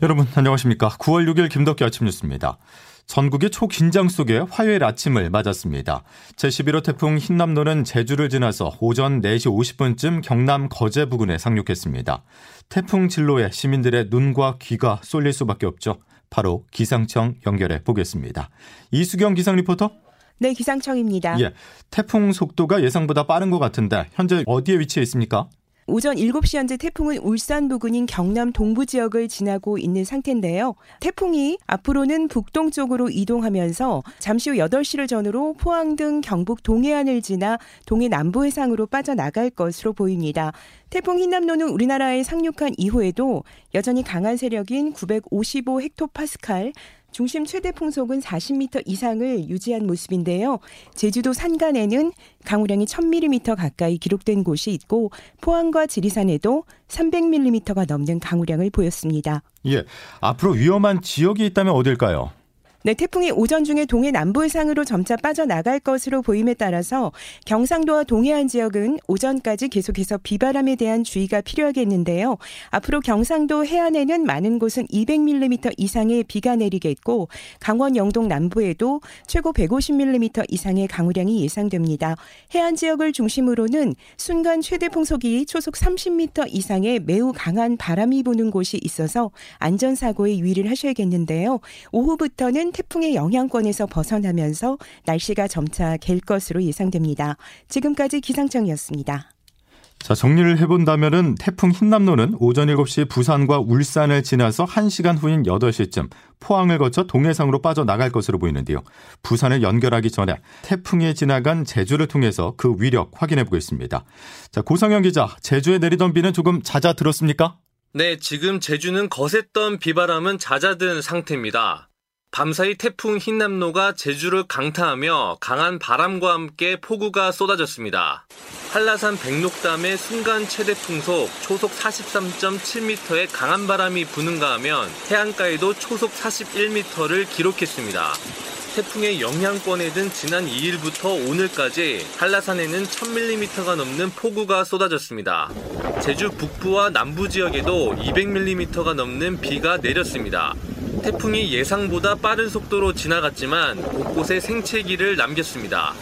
여러분 안녕하십니까. 9월 6일 김덕기 아침 뉴스입니다. 전국이 초긴장 속에 화요일 아침을 맞았습니다. 제11호 태풍 흰남노는 제주를 지나서 오전 4시 50분쯤 경남 거제 부근에 상륙했습니다. 태풍 진로에 시민들의 눈과 귀가 쏠릴 수밖에 없죠. 바로 기상청 연결해 보겠습니다. 이수경 기상 리포터. 네, 기상청입니다. 예, 태풍 속도가 예상보다 빠른 것 같은데 현재 어디에 위치해 있습니까? 오전 7시 현재 태풍은 울산 부근인 경남 동부 지역을 지나고 있는 상태인데요. 태풍이 앞으로는 북동쪽으로 이동하면서 잠시 후 8시를 전후로 포항 등 경북 동해안을 지나 동해 남부 해상으로 빠져나갈 것으로 보입니다. 태풍 흰남노는 우리나라에 상륙한 이후에도 여전히 강한 세력인 955 헥토파스칼, 중심 최대 풍속은 40m 이상을 유지한 모습인데요. 제주도 산간에는 강우량이 1000mm 가까이 기록된 곳이 있고 포항과 지리산에도 300mm가 넘는 강우량을 보였습니다. 예. 앞으로 위험한 지역이 있다면 어딜까요? 네, 태풍이 오전 중에 동해 남부 해상으로 점차 빠져나갈 것으로 보임에 따라서 경상도와 동해안 지역은 오전까지 계속해서 비바람에 대한 주의가 필요하겠는데요. 앞으로 경상도 해안에는 많은 곳은 200mm 이상의 비가 내리겠고 강원 영동 남부에도 최고 150mm 이상의 강우량이 예상됩니다. 해안 지역을 중심으로는 순간 최대 풍속이 초속 30m 이상의 매우 강한 바람이 부는 곳이 있어서 안전사고에 유의를 하셔야겠는데요. 오후부터는 태풍의 영향권에서 벗어나면서 날씨가 점차 갤 것으로 예상됩니다. 지금까지 기상청이었습니다. 자, 정리를 해본다면은 태풍 흰남노는 오전 7시 부산과 울산을 지나서 1시간 후인 8시쯤 포항을 거쳐 동해상으로 빠져나갈 것으로 보이는데요. 부산을 연결하기 전에 태풍이 지나간 제주를 통해서 그 위력 확인해 보겠습니다. 자, 고성현 기자, 제주에 내리던 비는 조금 잦아들었습니까? 네, 지금 제주는 거셌던 비바람은 잦아든 상태입니다. 밤사이 태풍 흰남노가 제주를 강타하며 강한 바람과 함께 폭우가 쏟아졌습니다. 한라산 백록담의 순간 최대 풍속 초속 43.7m의 강한 바람이 부는가 하면 해안가에도 초속 41m를 기록했습니다. 태풍의 영향권에 든 지난 2일부터 오늘까지 한라산에는 1000mm가 넘는 폭우가 쏟아졌습니다. 제주 북부와 남부 지역에도 200mm가 넘는 비가 내렸습니다. 태풍이 예상보다 빠른 속도로 지나갔지만 곳곳에 생채기를 남겼습니다.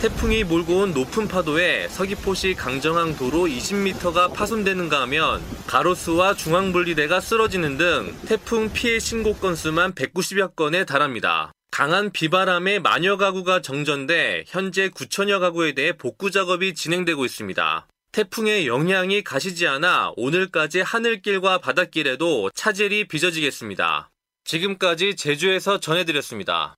태풍이 몰고 온 높은 파도에 서귀포시 강정항 도로 20m가 파손되는가 하면 가로수와 중앙분리대가 쓰러지는 등 태풍 피해 신고 건수만 190여 건에 달합니다. 강한 비바람에 만여 가구가 정전돼 현재 9천여 가구에 대해 복구 작업이 진행되고 있습니다. 태풍의 영향이 가시지 않아 오늘까지 하늘길과 바닷길에도 차질이 빚어지겠습니다. 지금까지 제주에서 전해드렸습니다.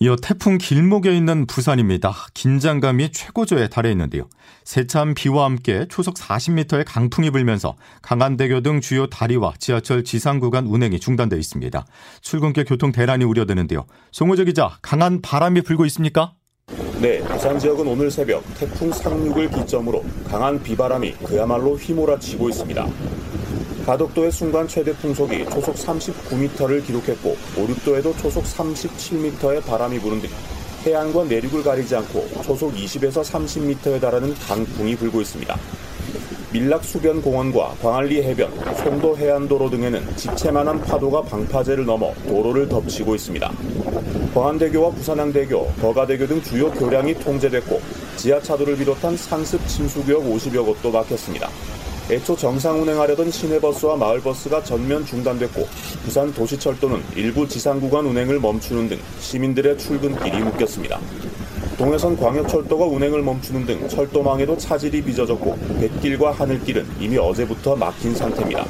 이어 태풍 길목에 있는 부산입니다. 긴장감이 최고조에 달해 있는데요. 세찬 비와 함께 초속 40m의 강풍이 불면서 강한대교 등 주요 다리와 지하철 지상 구간 운행이 중단돼 있습니다. 출근길 교통 대란이 우려되는데요. 송호재 기자, 강한 바람이 불고 있습니까? 네, 부산 지역은 오늘 새벽 태풍 상륙을 기점으로 강한 비바람이 그야말로 휘몰아치고 있습니다. 가덕도의 순간 최대 풍속이 초속 39m를 기록했고 오륙도에도 초속 37m의 바람이 부는 등 해안과 내륙을 가리지 않고 초속 20에서 30m에 달하는 강풍이 불고 있습니다. 밀락 수변 공원과 광안리 해변, 송도 해안도로 등에는 지체만한 파도가 방파제를 넘어 도로를 덮치고 있습니다. 광안대교와 부산항대교, 거가대교 등 주요 교량이 통제됐고 지하차도를 비롯한 상습 침수구역 50여 곳도 막혔습니다. 애초 정상 운행하려던 시내버스와 마을버스가 전면 중단됐고 부산 도시철도는 일부 지상 구간 운행을 멈추는 등 시민들의 출근길이 묶였습니다. 동해선 광역철도가 운행을 멈추는 등 철도망에도 차질이 빚어졌고 뱃길과 하늘길은 이미 어제부터 막힌 상태입니다.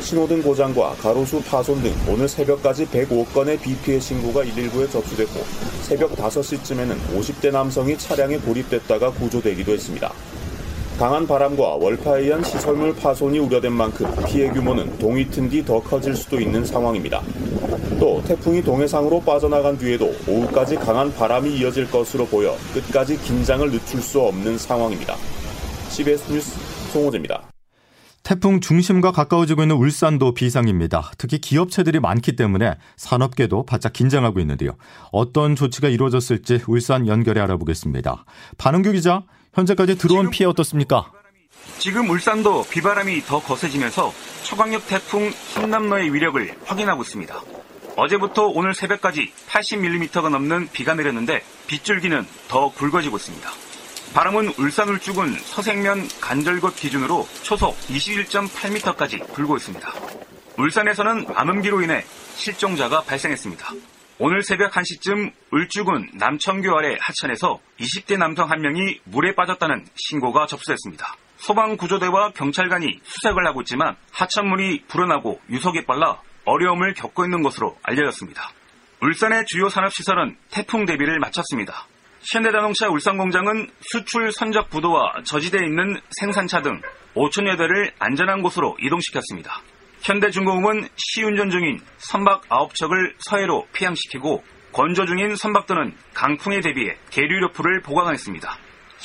신호등 고장과 가로수 파손 등 오늘 새벽까지 105건의 비 피해 신고가 119에 접수됐고 새벽 5시쯤에는 50대 남성이 차량에 고립됐다가 구조되기도 했습니다. 강한 바람과 월파에 의한 시설물 파손이 우려된 만큼 피해 규모는 동이 튼 뒤 더 커질 수도 있는 상황입니다. 또 태풍이 동해상으로 빠져나간 뒤에도 오후까지 강한 바람이 이어질 것으로 보여 끝까지 긴장을 늦출 수 없는 상황입니다. CBS 뉴스 송호재입니다. 태풍 중심과 가까워지고 있는 울산도 비상입니다. 특히 기업체들이 많기 때문에 산업계도 바짝 긴장하고 있는데요. 어떤 조치가 이루어졌을지 울산 연결해 알아보겠습니다. 반응규 기자, 현재까지 들어온 피해 어떻습니까? 지금 울산도 비바람이 더 거세지면서 초강력 태풍 흰남노의 위력을 확인하고 있습니다. 어제부터 오늘 새벽까지 80mm가 넘는 비가 내렸는데 빗줄기는 더 굵어지고 있습니다. 바람은 울산 울주군 서생면 간절곶 기준으로 초속 21.8m까지 불고 있습니다. 울산에서는 암음기로 인해 실종자가 발생했습니다. 오늘 새벽 1시쯤 울주군 남청교 아래 하천에서 20대 남성 한 명이 물에 빠졌다는 신고가 접수됐습니다. 소방구조대와 경찰관이 수색을 하고 있지만 하천물이 불어나고 유속에 빨라 어려움을 겪고 있는 것으로 알려졌습니다. 울산의 주요 산업시설은 태풍 대비를 마쳤습니다. 현대자동차 울산공장은 수출 선적 부도와 저지대에 있는 생산차 등 5천여 대를 안전한 곳으로 이동시켰습니다. 현대중공업은 시운전 중인 선박 9척을 서해로 피항시키고 건조 중인 선박들은 강풍에 대비해 계류료풀을 보강했습니다.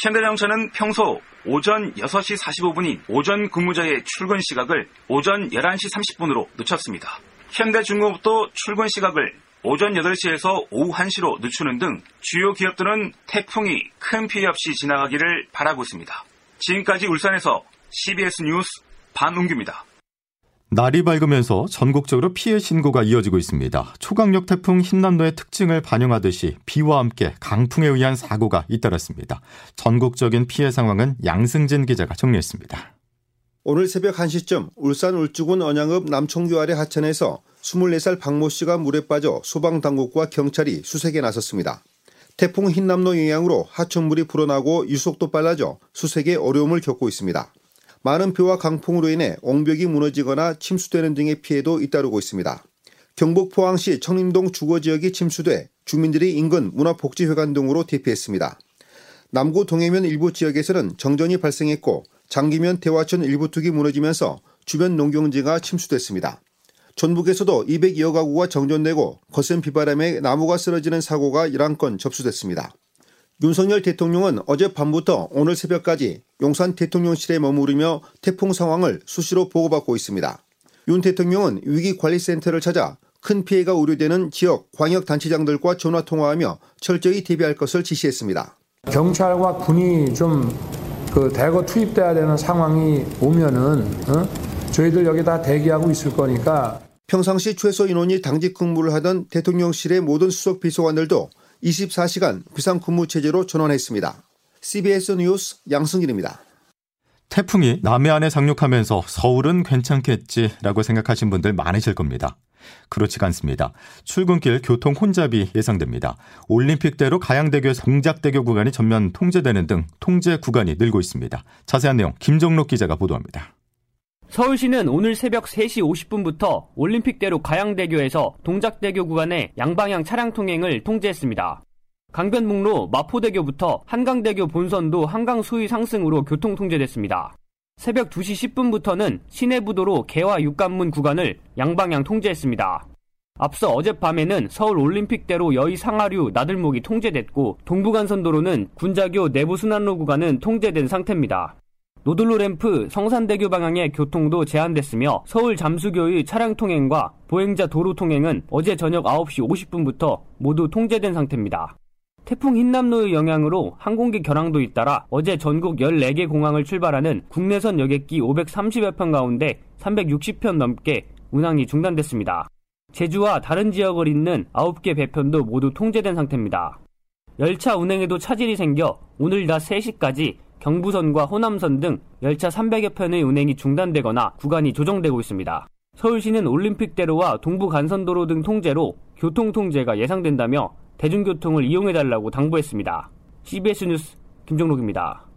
현대자동차는 평소 오전 6시 45분인 오전 근무자의 출근 시각을 오전 11시 30분으로 늦췄습니다. 현대중공업도 출근 시각을 오전 8시에서 오후 1시로 늦추는 등 주요 기업들은 태풍이 큰 피해 없이 지나가기를 바라고 있습니다. 지금까지 울산에서 CBS 뉴스 반웅규입니다. 날이 밝으면서 전국적으로 피해 신고가 이어지고 있습니다. 초강력 태풍 흰남노의 특징을 반영하듯이 비와 함께 강풍에 의한 사고가 잇따랐습니다. 전국적인 피해 상황은 양승진 기자가 정리했습니다. 오늘 새벽 1시쯤 울산 울주군 언양읍 남청교 아래 하천에서 24살 박모 씨가 물에 빠져 소방당국과 경찰이 수색에 나섰습니다. 태풍 흰남노 영향으로 하천물이 불어나고 유속도 빨라져 수색에 어려움을 겪고 있습니다. 많은 비와 강풍으로 인해 옹벽이 무너지거나 침수되는 등의 피해도 잇따르고 있습니다. 경북 포항시 청림동 주거지역이 침수돼 주민들이 인근 문화복지회관 등으로 대피했습니다. 남구 동해면 일부 지역에서는 정전이 발생했고 장기면 대화천 일부 뚝이 무너지면서 주변 농경지가 침수됐습니다. 전북에서도 200여 가구가 정전되고 거센 비바람에 나무가 쓰러지는 사고가 11건 접수됐습니다. 윤석열 대통령은 어젯밤부터 오늘 새벽까지 용산 대통령실에 머무르며 태풍 상황을 수시로 보고받고 있습니다. 윤 대통령은 위기관리센터를 찾아 큰 피해가 우려되는 지역 광역단체장들과 전화 통화하며 철저히 대비할 것을 지시했습니다. 경찰과 군이 좀 그 대거 투입돼야 되는 상황이 오면은 어? 저희들 여기 다 대기하고 있을 거니까 평상시 최소 인원이 당직 근무를 하던 대통령실의 모든 수석 비서관들도 24시간 비상 근무 체제로 전환했습니다. CBS 뉴스 양승길입니다. 태풍이 남해안에 상륙하면서 서울은 괜찮겠지라고 생각하신 분들 많으실 겁니다. 그렇지가 않습니다. 출근길 교통 혼잡이 예상됩니다. 올림픽대로 가양대교에서 동작대교 구간이 전면 통제되는 등 통제 구간이 늘고 있습니다. 자세한 내용 김정록 기자가 보도합니다. 서울시는 오늘 새벽 3시 50분부터 올림픽대로 가양대교에서 동작대교 구간의 양방향 차량 통행을 통제했습니다. 강변북로 마포대교부터 한강대교 본선도 한강 수위 상승으로 교통 통제됐습니다. 새벽 2시 10분부터는 시내부도로 개화 육관문 구간을 양방향 통제했습니다. 앞서 어젯밤에는 서울 올림픽대로 여의 상하류 나들목이 통제됐고 동부간선도로는 군자교 내부순환로 구간은 통제된 상태입니다. 노들로 램프 성산대교 방향의 교통도 제한됐으며 서울 잠수교의 차량 통행과 보행자 도로 통행은 어제 저녁 9시 50분부터 모두 통제된 상태입니다. 태풍 흰남노의 영향으로 항공기 결항도 잇따라 어제 전국 14개 공항을 출발하는 국내선 여객기 530여 편 가운데 360편 넘게 운항이 중단됐습니다. 제주와 다른 지역을 잇는 9개 배편도 모두 통제된 상태입니다. 열차 운행에도 차질이 생겨 오늘 낮 3시까지 경부선과 호남선 등 열차 300여 편의 운행이 중단되거나 구간이 조정되고 있습니다. 서울시는 올림픽대로와 동부간선도로 등 통제로 교통 통제가 예상된다며 대중교통을 이용해달라고 당부했습니다. CBS 뉴스 김종록입니다.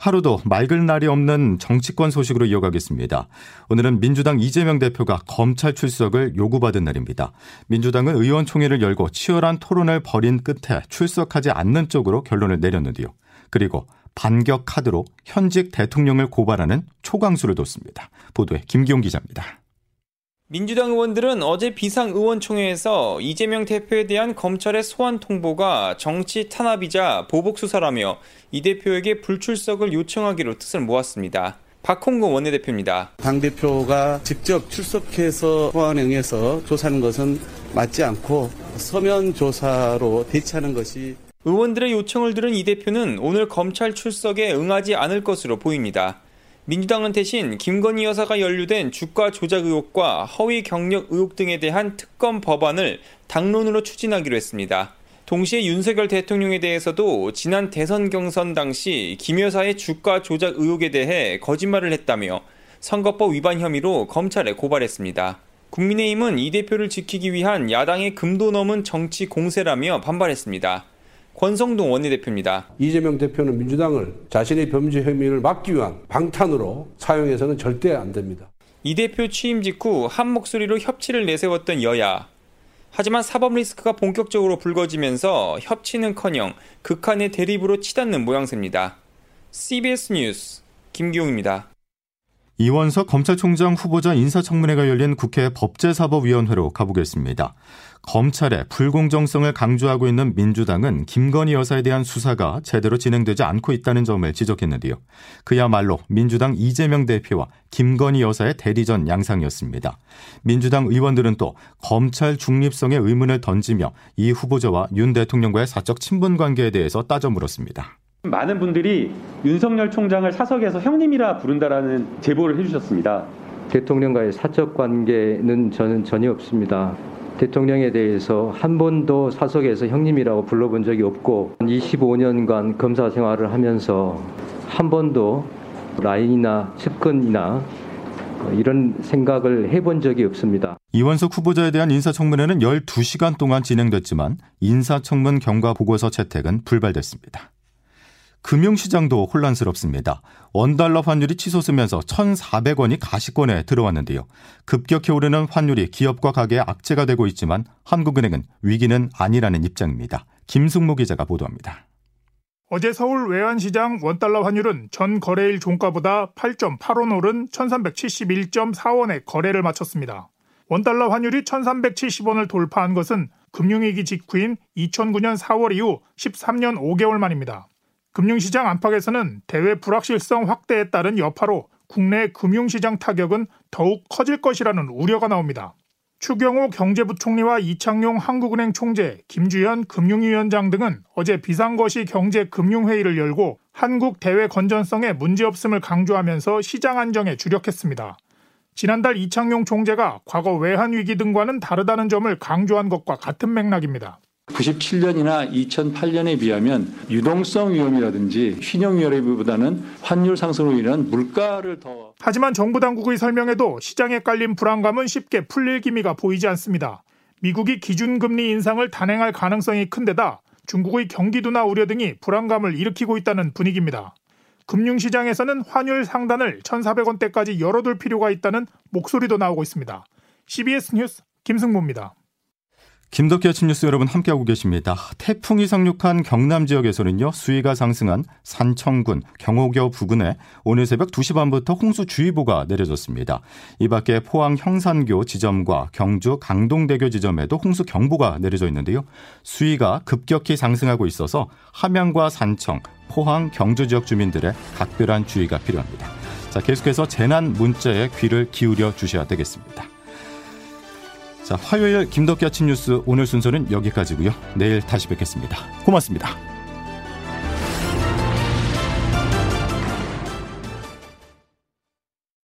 하루도 맑은 날이 없는 정치권 소식으로 이어가겠습니다. 오늘은 민주당 이재명 대표가 검찰 출석을 요구받은 날입니다. 민주당은 의원총회를 열고 치열한 토론을 벌인 끝에 출석하지 않는 쪽으로 결론을 내렸는데요. 그리고 반격 카드로 현직 대통령을 고발하는 초강수를 뒀습니다. 보도에 김기용 기자입니다. 민주당 의원들은 어제 비상의원총회에서 이재명 대표에 대한 검찰의 소환 통보가 정치 탄압이자 보복 수사라며 이 대표에게 불출석을 요청하기로 뜻을 모았습니다. 박홍근 원내대표입니다. 당 대표가 직접 출석해서 소환에 응해서 조사하는 것은 맞지 않고 서면 조사로 대처하는 것이 의원들의 요청을 들은 이 대표는 오늘 검찰 출석에 응하지 않을 것으로 보입니다. 민주당은 대신 김건희 여사가 연루된 주가 조작 의혹과 허위 경력 의혹 등에 대한 특검 법안을 당론으로 추진하기로 했습니다. 동시에 윤석열 대통령에 대해서도 지난 대선 경선 당시 김 여사의 주가 조작 의혹에 대해 거짓말을 했다며 선거법 위반 혐의로 검찰에 고발했습니다. 국민의힘은 이 대표를 지키기 위한 야당의 금도 넘은 정치 공세라며 반발했습니다. 권성동 원내대표입니다. 이재명 대표는 민주당을 자신의 범죄 혐의를 막기 위한 방탄으로 사용해서는 절대 안 됩니다. 이 대표 취임 직후 한 목소리로 협치를 내세웠던 여야. 하지만 사법 리스크가 본격적으로 불거지면서 협치는커녕 극한의 대립으로 치닫는 모양새입니다. CBS 뉴스 김기용입니다. 이원석 검찰총장 후보자 인사청문회가 열린 국회 법제사법위원회로 가보겠습니다. 검찰의 불공정성을 강조하고 있는 민주당은 김건희 여사에 대한 수사가 제대로 진행되지 않고 있다는 점을 지적했는데요. 그야말로 민주당 이재명 대표와 김건희 여사의 대리전 양상이었습니다. 민주당 의원들은 또 검찰 중립성에 의문을 던지며 이 후보자와 윤 대통령과의 사적 친분 관계에 대해서 따져 물었습니다. 많은 분들이 윤석열 총장을 사석에서 형님이라 부른다라는 제보를 해주셨습니다. 대통령과의 사적 관계는 저는 전혀 없습니다. 대통령에 대해서 한 번도 사석에서 형님이라고 불러본 적이 없고 25년간 검사 생활을 하면서 한 번도 라인이나 측근이나 이런 생각을 해본 적이 없습니다. 이원석 후보자에 대한 인사청문회는 12시간 동안 진행됐지만 인사청문 경과 보고서 채택은 불발됐습니다. 금융시장도 혼란스럽습니다. 원달러 환율이 치솟으면서 1,400원이 가시권에 들어왔는데요. 급격히 오르는 환율이 기업과 가게에 악재가 되고 있지만 한국은행은 위기는 아니라는 입장입니다. 김승모 기자가 보도합니다. 어제 서울 외환시장 원달러 환율은 전 거래일 종가보다 8.8원 오른 1371.4원에 거래를 마쳤습니다. 원달러 환율이 1370원을 돌파한 것은 금융위기 직후인 2009년 4월 이후 13년 5개월 만입니다. 금융시장 안팎에서는 대외 불확실성 확대에 따른 여파로 국내 금융시장 타격은 더욱 커질 것이라는 우려가 나옵니다. 추경호 경제부총리와 이창용 한국은행 총재, 김주현 금융위원장 등은 어제 비상거시 경제금융회의를 열고 한국 대외 건전성에 문제없음을 강조하면서 시장 안정에 주력했습니다. 지난달 이창용 총재가 과거 외환위기 등과는 다르다는 점을 강조한 것과 같은 맥락입니다. 97년이나 2008년에 비하면 유동성 위험이라든지 신용 위험보다는 환율 상승으로 인한 물가를 더 하지만 정부 당국의 설명에도 시장에 깔린 불안감은 쉽게 풀릴 기미가 보이지 않습니다. 미국이 기준금리 인상을 단행할 가능성이 큰 데다 중국의 경기도나 우려 등이 불안감을 일으키고 있다는 분위기입니다. 금융시장에서는 환율 상단을 1,400원대까지 열어둘 필요가 있다는 목소리도 나오고 있습니다. CBS 뉴스 김승모입니다. 김덕기 아침 뉴스 여러분 함께하고 계십니다. 태풍이 상륙한 경남 지역에서는요, 수위가 상승한 산청군, 경호교 부근에 오늘 새벽 2시 반부터 홍수주의보가 내려졌습니다. 이 밖에 포항 형산교 지점과 경주 강동대교 지점에도 홍수경보가 내려져 있는데요. 수위가 급격히 상승하고 있어서 함양과 산청, 포항, 경주 지역 주민들의 각별한 주의가 필요합니다. 자, 계속해서 재난 문자에 귀를 기울여 주셔야 되겠습니다. 자, 화요일 김덕기 아침 뉴스 오늘 순서는 여기까지고요. 내일 다시 뵙겠습니다. 고맙습니다.